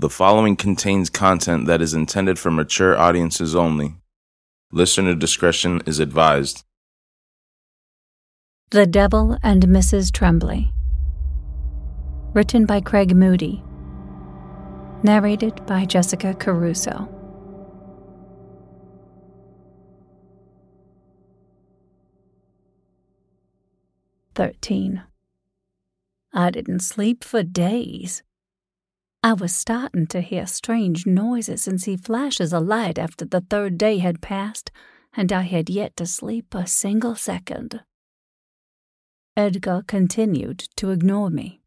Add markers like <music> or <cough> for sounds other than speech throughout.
The following contains content that is intended for mature audiences only. Listener discretion is advised. The Devil and Mrs. Tremblay. Written by Craig Moody. Narrated by Jessica Caruso. Thirteen. I didn't sleep for days. I was starting to hear strange noises and see flashes of light after the third day had passed, and I had yet to sleep a single second. Edgar continued to ignore me.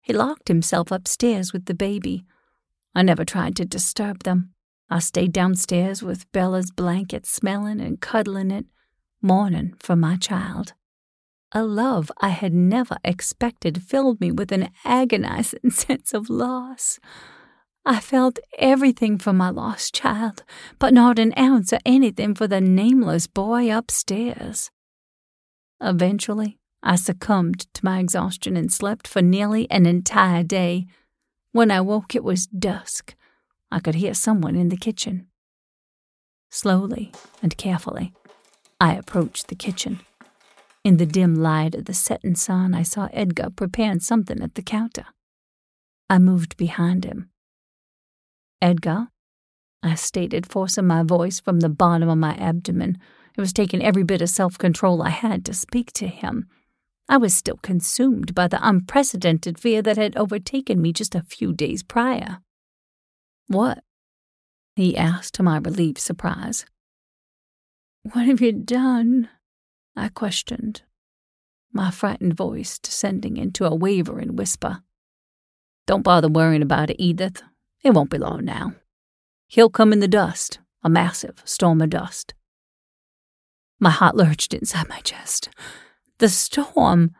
He locked himself upstairs with the baby. I never tried to disturb them. I stayed downstairs with Bella's blanket smelling and cuddling it, mourning for my child. A love I had never expected filled me with an agonizing <laughs> sense of loss. I felt everything for my lost child, but not an ounce of anything for the nameless boy upstairs. Eventually, I succumbed to my exhaustion and slept for nearly an entire day. When I woke, it was dusk. I could hear someone in the kitchen. Slowly and carefully, I approached the kitchen. In the dim light of the setting sun, I saw Edgar preparing something at the counter. I moved behind him. Edgar, I stated, forcing my voice from the bottom of my abdomen. It was taking every bit of self control I had to speak to him. I was still consumed by the unprecedented fear that had overtaken me just a few days prior. What? he asked to my relieved surprise. What have you done? I questioned, my frightened voice descending into a wavering whisper. Don't bother worrying about it, Edith. It won't be long now. He'll come in the dust, a massive storm of dust. My heart lurched inside my chest. The storm,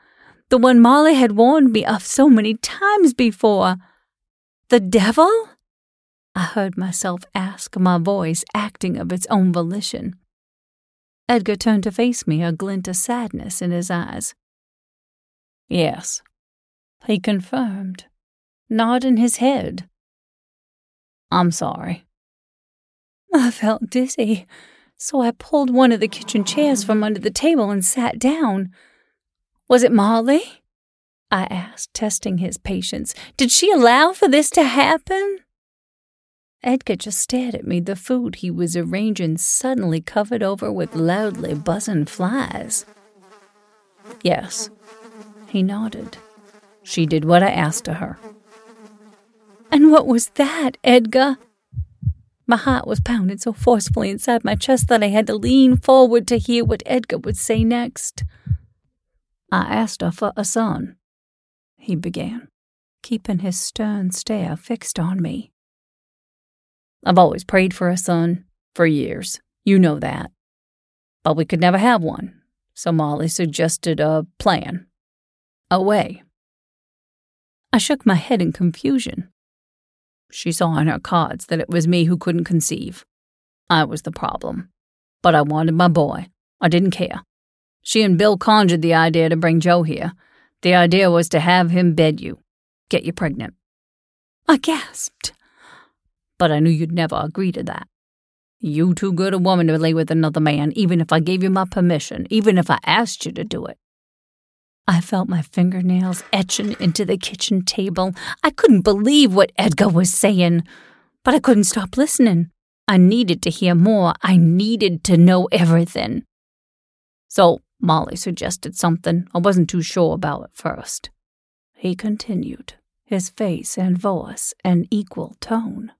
the one Molly had warned me of so many times before. The devil? I heard myself ask, my voice acting of its own volition. Edgar turned to face me, a glint of sadness in his eyes. Yes, he confirmed, nodding his head. I'm sorry. I felt dizzy, so I pulled one of the kitchen chairs from under the table and sat down. Was it Molly? I asked, testing his patience. Did she allow for this to happen? Edgar just stared at me, the food he was arranging suddenly covered over with loudly buzzing flies. Yes, he nodded. She did what I asked of her. And what was that, Edgar? My heart was pounding so forcefully inside my chest that I had to lean forward to hear what Edgar would say next. I asked her for a son, he began, keeping his stern stare fixed on me. I've always prayed for a son, for years. You know that. But we could never have one, so Molly suggested a plan. A way. I shook my head in confusion. She saw in her cards that it was me who couldn't conceive. I was the problem. But I wanted my boy. I didn't care. She and Bill conjured the idea to bring Joe here. The idea was to have him bed you, get you pregnant. I gasped but I knew you'd never agree to that. You too good a woman to lay with another man, even if I gave you my permission, even if I asked you to do it. I felt my fingernails etching into the kitchen table. I couldn't believe what Edgar was saying, but I couldn't stop listening. I needed to hear more. I needed to know everything. So Molly suggested something I wasn't too sure about at first. He continued, his face and voice an equal tone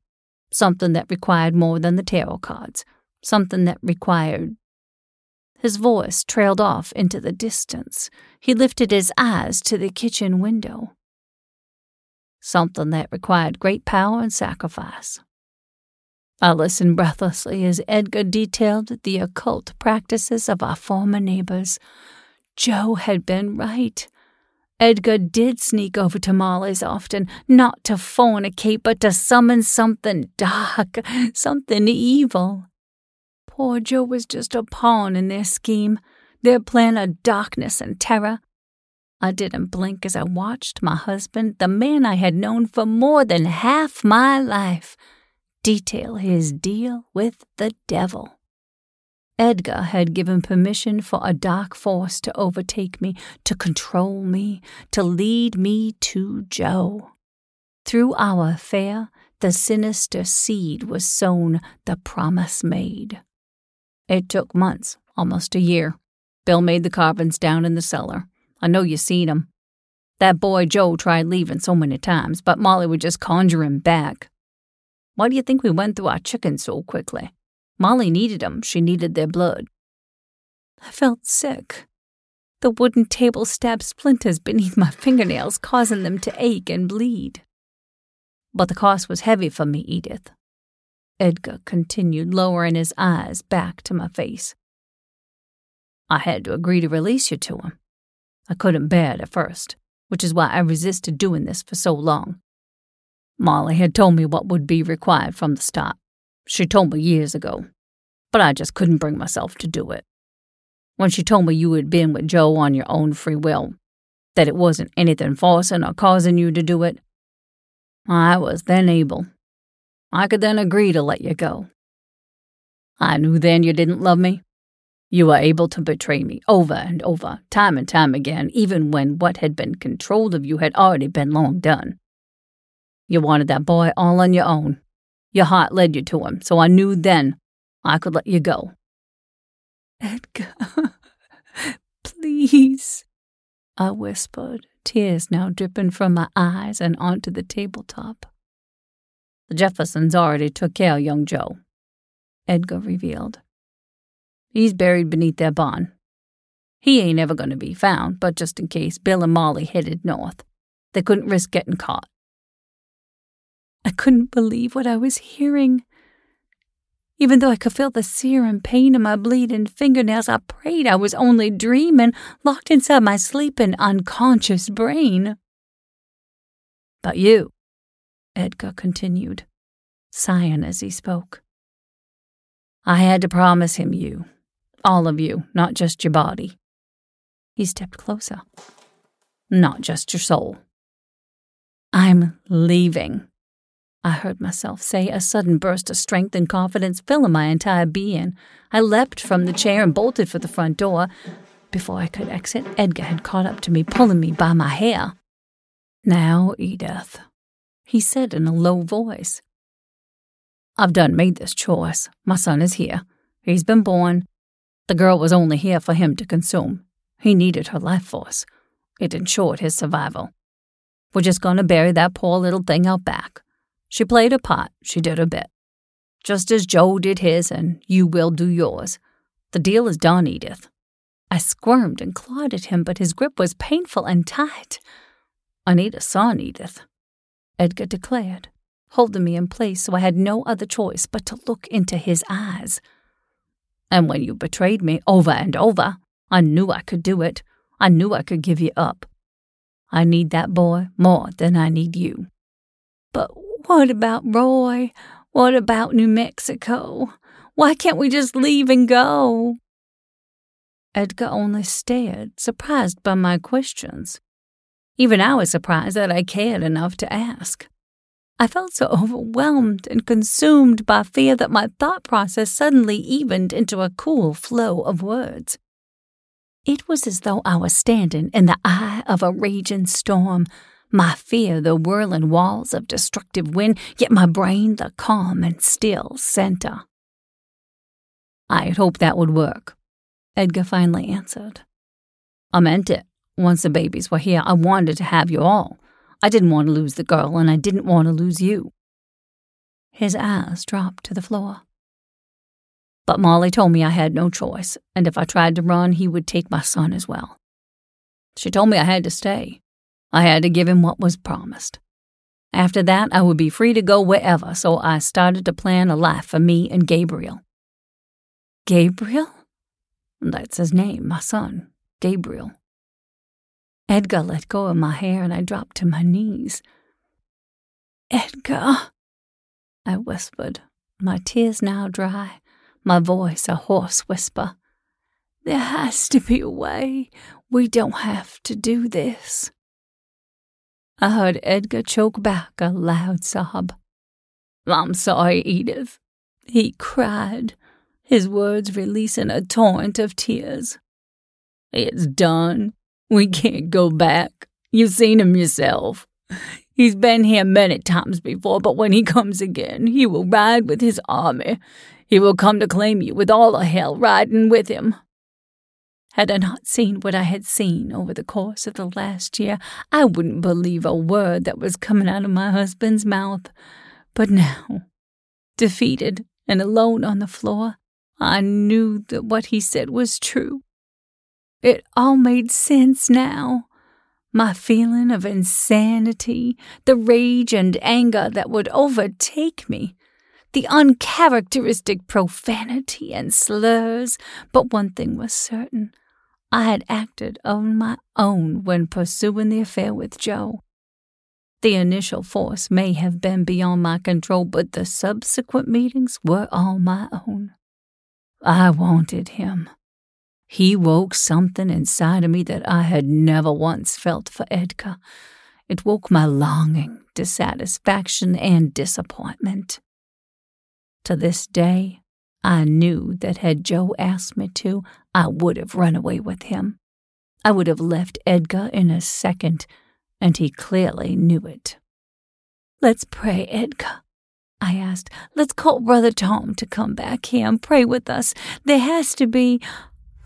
something that required more than the tarot cards, something that required. His voice trailed off into the distance. He lifted his eyes to the kitchen window. Something that required great power and sacrifice. I listened breathlessly as Edgar detailed the occult practices of our former neighbors. Joe had been right. Edgar did sneak over to Molly's often, not to fornicate, but to summon something dark, something evil. Poor Joe was just a pawn in their scheme, their plan of darkness and terror. I didn't blink as I watched my husband, the man I had known for more than half my life, detail his deal with the devil. Edgar had given permission for a dark force to overtake me, to control me, to lead me to Joe. Through our affair, the sinister seed was sown, the promise made. It took months, almost a year. Bill made the carvings down in the cellar. I know you seen 'em. That boy Joe tried leaving so many times, but Molly would just conjure him back. Why do you think we went through our chickens so quickly? Molly needed 'em. She needed their blood. I felt sick. The wooden table stabbed splinters beneath my fingernails, causing them to ache and bleed. But the cost was heavy for me, Edith. Edgar continued, lowering his eyes back to my face. I had to agree to release you to him. I couldn't bear it at first, which is why I resisted doing this for so long. Molly had told me what would be required from the start. She told me years ago, but I just couldn't bring myself to do it. When she told me you had been with Joe on your own free will, that it wasn't anything forcing or causing you to do it, I was then able. I could then agree to let you go. I knew then you didn't love me, you were able to betray me over and over, time and time again, even when what had been controlled of you had already been long done. You wanted that boy all on your own. Your heart led you to him, so I knew then I could let you go. Edgar, <laughs> please, I whispered, tears now dripping from my eyes and onto the tabletop. The Jeffersons already took care of young Joe, Edgar revealed. He's buried beneath their barn. He ain't ever going to be found, but just in case Bill and Molly headed north, they couldn't risk getting caught. I couldn't believe what I was hearing. Even though I could feel the sear and pain in my bleeding fingernails, I prayed I was only dreaming, locked inside my sleeping, unconscious brain. But you, Edgar continued, sighing as he spoke. I had to promise him you, all of you, not just your body. He stepped closer. Not just your soul. I'm leaving. I heard myself say, a sudden burst of strength and confidence filling my entire being. I leapt from the chair and bolted for the front door. Before I could exit, Edgar had caught up to me, pulling me by my hair. Now, Edith, he said in a low voice. I've done made this choice. My son is here. He's been born. The girl was only here for him to consume. He needed her life force. It ensured his survival. We're just going to bury that poor little thing out back. She played a part, she did her bit. Just as Joe did his, and you will do yours. The deal is done, Edith. I squirmed and clawed at him, but his grip was painful and tight. Anita saw Edith, Edgar declared, holding me in place so I had no other choice but to look into his eyes. And when you betrayed me over and over, I knew I could do it. I knew I could give you up. I need that boy more than I need you. But what about Roy? What about New Mexico? Why can't we just leave and go? Edgar only stared, surprised by my questions. Even I was surprised that I cared enough to ask. I felt so overwhelmed and consumed by fear that my thought process suddenly evened into a cool flow of words. It was as though I was standing in the eye of a raging storm, my fear the whirling walls of destructive wind, yet my brain the calm and still center. I had hoped that would work, Edgar finally answered. I meant it. Once the babies were here, I wanted to have you all. I didn't want to lose the girl, and I didn't want to lose you. His eyes dropped to the floor. But Molly told me I had no choice, and if I tried to run, he would take my son as well. She told me I had to stay. I had to give him what was promised. After that, I would be free to go wherever, so I started to plan a life for me and Gabriel. Gabriel? That's his name, my son, Gabriel. Edgar let go of my hair and I dropped to my knees. Edgar, I whispered, my tears now dry, my voice a hoarse whisper. There has to be a way. We don't have to do this. I heard Edgar choke back a loud sob. I'm sorry, Edith. He cried, his words releasing a torrent of tears. It's done. We can't go back. You've seen him yourself. He's been here many times before, but when he comes again, he will ride with his army. He will come to claim you with all the hell riding with him. Had I not seen what I had seen over the course of the last year, I wouldn't believe a word that was coming out of my husband's mouth. But now, defeated and alone on the floor, I knew that what he said was true. It all made sense now. My feeling of insanity, the rage and anger that would overtake me, the uncharacteristic profanity and slurs, but one thing was certain I had acted on my own when pursuing the affair with Joe. The initial force may have been beyond my control, but the subsequent meetings were all my own. I wanted him. He woke something inside of me that I had never once felt for Edgar. It woke my longing, dissatisfaction, and disappointment. To this day, I knew that had Joe asked me to, I would have run away with him. I would have left Edgar in a second, and he clearly knew it. Let's pray, Edgar. I asked. Let's call Brother Tom to come back here and pray with us. There has to be.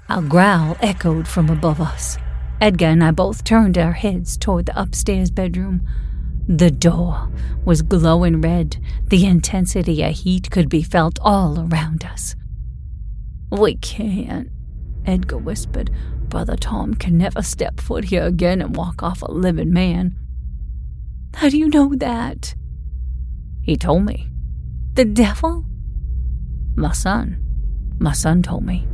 A growl echoed from above us. Edgar and I both turned our heads toward the upstairs bedroom. The door was glowing red. The intensity of heat could be felt all around us. We can't, Edgar whispered. Brother Tom can never step foot here again and walk off a living man. How do you know that? He told me. The devil? My son. My son told me.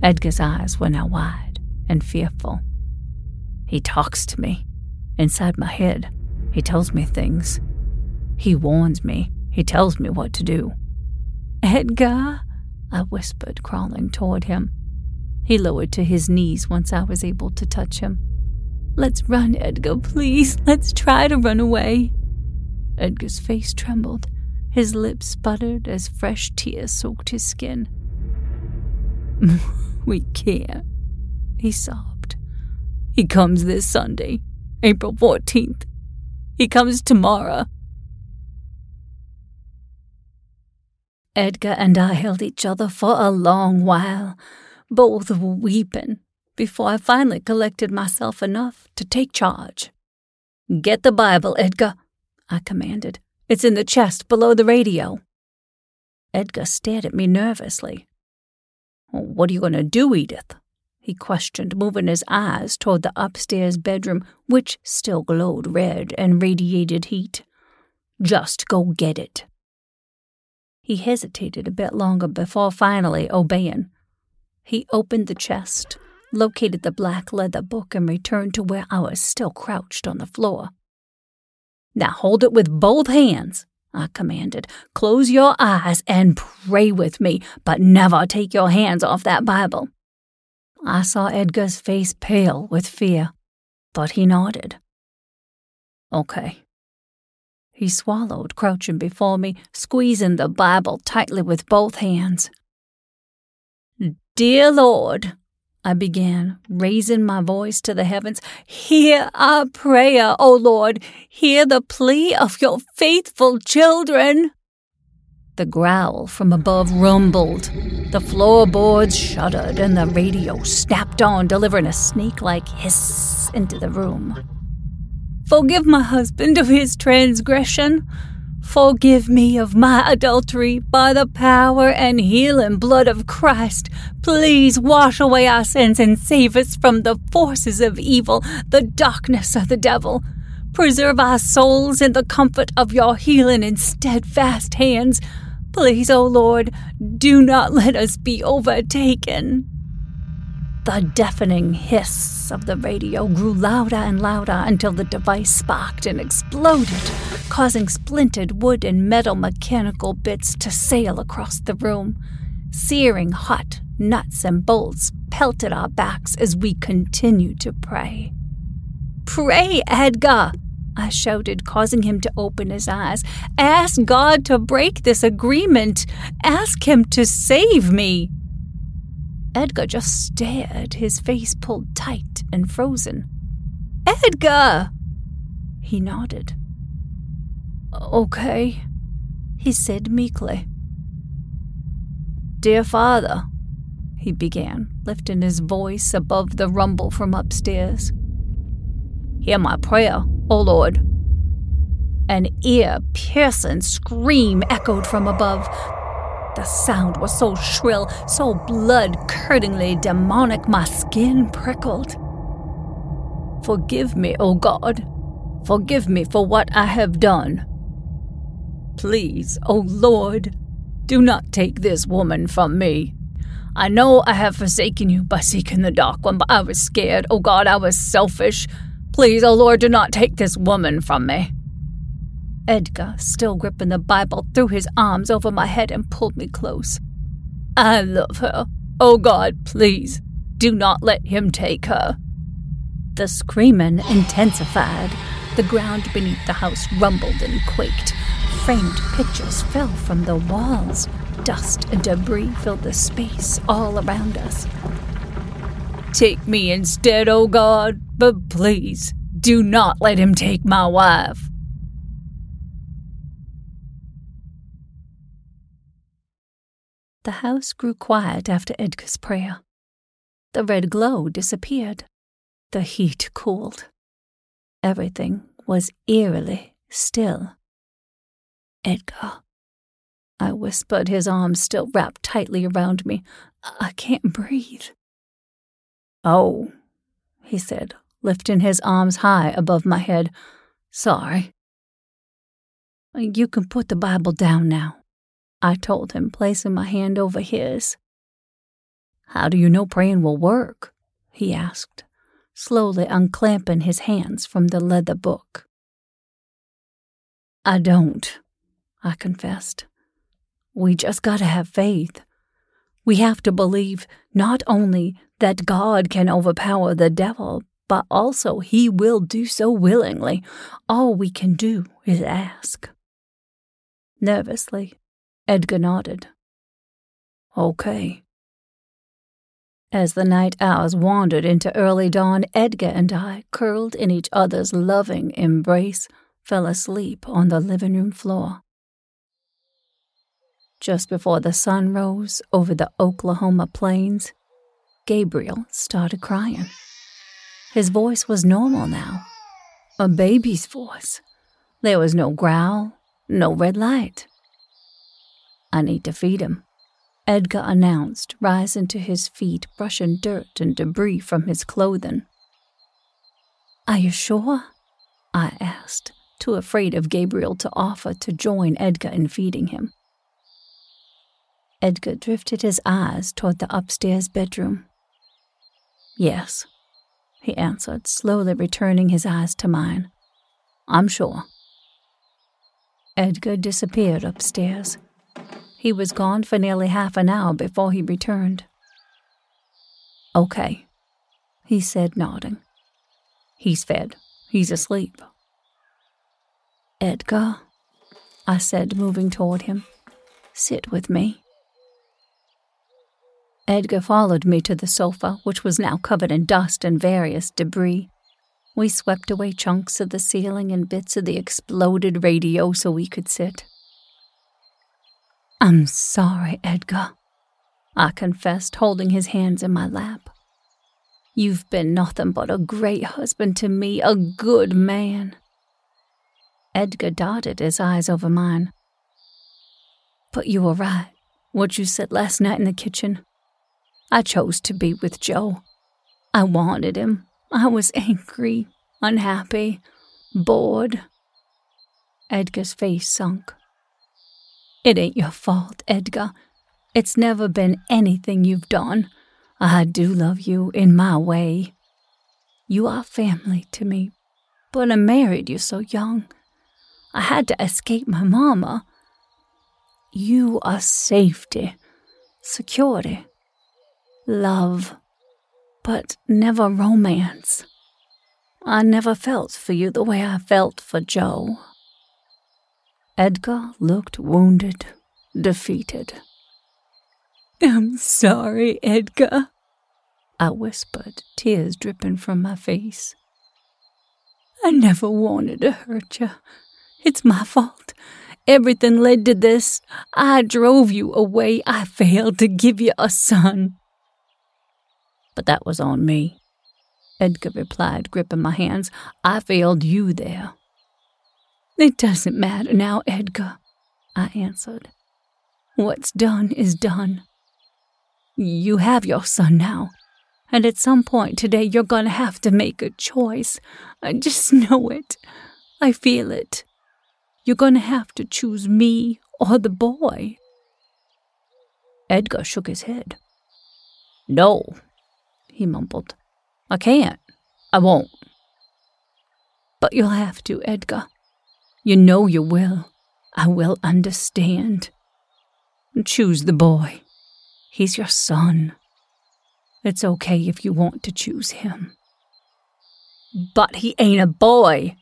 Edgar's eyes were now wide and fearful. He talks to me. Inside my head, he tells me things. He warns me. He tells me what to do. Edgar, I whispered, crawling toward him. He lowered to his knees once I was able to touch him. Let's run, Edgar, please. Let's try to run away. Edgar's face trembled. His lips sputtered as fresh tears soaked his skin. <laughs> we can't, he sobbed. He comes this Sunday. April 14th. He comes tomorrow. Edgar and I held each other for a long while, both weeping, before I finally collected myself enough to take charge. Get the Bible, Edgar, I commanded. It's in the chest below the radio. Edgar stared at me nervously. What are you going to do, Edith? He questioned, moving his eyes toward the upstairs bedroom, which still glowed red and radiated heat. Just go get it. He hesitated a bit longer before finally obeying. He opened the chest, located the black leather book, and returned to where I was still crouched on the floor. Now hold it with both hands, I commanded. Close your eyes and pray with me, but never take your hands off that Bible. I saw Edgar's face pale with fear, but he nodded. Okay. He swallowed, crouching before me, squeezing the Bible tightly with both hands. Dear Lord, I began, raising my voice to the heavens, hear our prayer, O Lord, hear the plea of your faithful children. The growl from above rumbled. The floorboards shuddered, and the radio snapped on, delivering a snake like hiss into the room. Forgive my husband of his transgression. Forgive me of my adultery by the power and healing blood of Christ. Please wash away our sins and save us from the forces of evil, the darkness of the devil. Preserve our souls in the comfort of your healing and steadfast hands. Please, O oh Lord, do not let us be overtaken. The deafening hiss of the radio grew louder and louder until the device sparked and exploded, causing splintered wood and metal mechanical bits to sail across the room. Searing hot nuts and bolts pelted our backs as we continued to pray. Pray, Edgar! I shouted, causing him to open his eyes. Ask God to break this agreement. Ask Him to save me. Edgar just stared, his face pulled tight and frozen. Edgar! He nodded. Okay, he said meekly. Dear Father, he began, lifting his voice above the rumble from upstairs. Hear my prayer, O Lord. An ear piercing scream echoed from above. The sound was so shrill, so blood curdlingly demonic, my skin prickled. Forgive me, O God. Forgive me for what I have done. Please, O Lord, do not take this woman from me. I know I have forsaken you by seeking the dark one, but I was scared. Oh God, I was selfish. Please, oh Lord, do not take this woman from me. Edgar, still gripping the Bible, threw his arms over my head and pulled me close. I love her. Oh God, please, do not let him take her. The screaming intensified. The ground beneath the house rumbled and quaked. Framed pictures fell from the walls. Dust and debris filled the space all around us. Take me instead, O oh God, but please do not let him take my wife. The house grew quiet after Edgar's prayer. The red glow disappeared. The heat cooled. Everything was eerily still. Edgar, I whispered, his arms still wrapped tightly around me. I can't breathe. Oh, he said, lifting his arms high above my head. Sorry. You can put the Bible down now, I told him, placing my hand over his. How do you know praying will work? he asked, slowly unclamping his hands from the leather book. I don't, I confessed. We just gotta have faith. We have to believe not only that God can overpower the devil, but also he will do so willingly. All we can do is ask. Nervously, Edgar nodded. Okay. As the night hours wandered into early dawn, Edgar and I, curled in each other's loving embrace, fell asleep on the living room floor. Just before the sun rose over the Oklahoma plains, Gabriel started crying. His voice was normal now, a baby's voice. There was no growl, no red light. I need to feed him, Edgar announced, rising to his feet, brushing dirt and debris from his clothing. Are you sure? I asked, too afraid of Gabriel to offer to join Edgar in feeding him. Edgar drifted his eyes toward the upstairs bedroom. Yes, he answered, slowly returning his eyes to mine. I'm sure. Edgar disappeared upstairs. He was gone for nearly half an hour before he returned. Okay, he said, nodding. He's fed. He's asleep. Edgar, I said, moving toward him, sit with me. Edgar followed me to the sofa, which was now covered in dust and various debris. We swept away chunks of the ceiling and bits of the exploded radio so we could sit. I'm sorry, Edgar, I confessed, holding his hands in my lap. You've been nothing but a great husband to me, a good man. Edgar darted his eyes over mine. But you were right, what you said last night in the kitchen. I chose to be with Joe. I wanted him. I was angry, unhappy, bored. Edgar's face sunk. It ain't your fault, Edgar. It's never been anything you've done. I do love you in my way. You are family to me, but I married you so young. I had to escape my mama. You are safety security, love, but never romance. I never felt for you the way I felt for Joe. Edgar looked wounded, defeated. I'm sorry, Edgar, I whispered, tears dripping from my face. I never wanted to hurt you. It's my fault. Everything led to this. I drove you away. I failed to give you a son. But that was on me, Edgar replied, gripping my hands. I failed you there. It doesn't matter now, Edgar, I answered. What's done is done. You have your son now, and at some point today you're to have to make a choice. I just know it. I feel it. You're to have to choose me or the boy. Edgar shook his head. No, he mumbled. I can't. I won't. But you'll have to, Edgar. You know you will. I will understand. Choose the boy. He's your son. It's okay if you want to choose him. But he ain't a boy,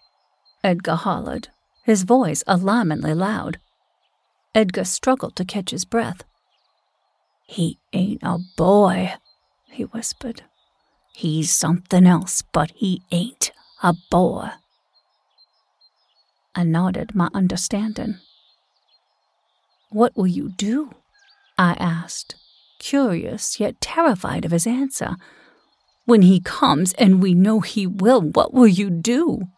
Edgar hollered, his voice alarmingly loud. Edgar struggled to catch his breath. He ain't a boy, he whispered. He's something else, but he ain't a boy. I nodded my understanding. What will you do? I asked, curious yet terrified of his answer. When he comes, and we know he will, what will you do?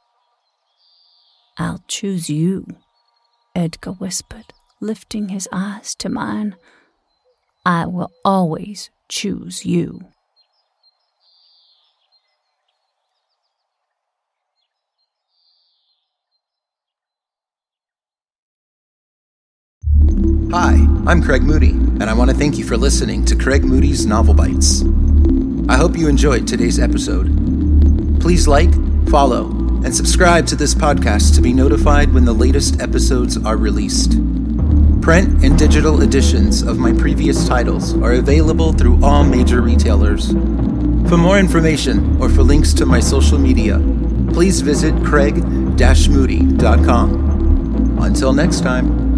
I'll choose you, Edgar whispered, lifting his eyes to mine. I will always choose you. Hi, I'm Craig Moody, and I want to thank you for listening to Craig Moody's Novel Bites. I hope you enjoyed today's episode. Please like, follow, and subscribe to this podcast to be notified when the latest episodes are released. Print and digital editions of my previous titles are available through all major retailers. For more information or for links to my social media, please visit craig-moody.com. Until next time.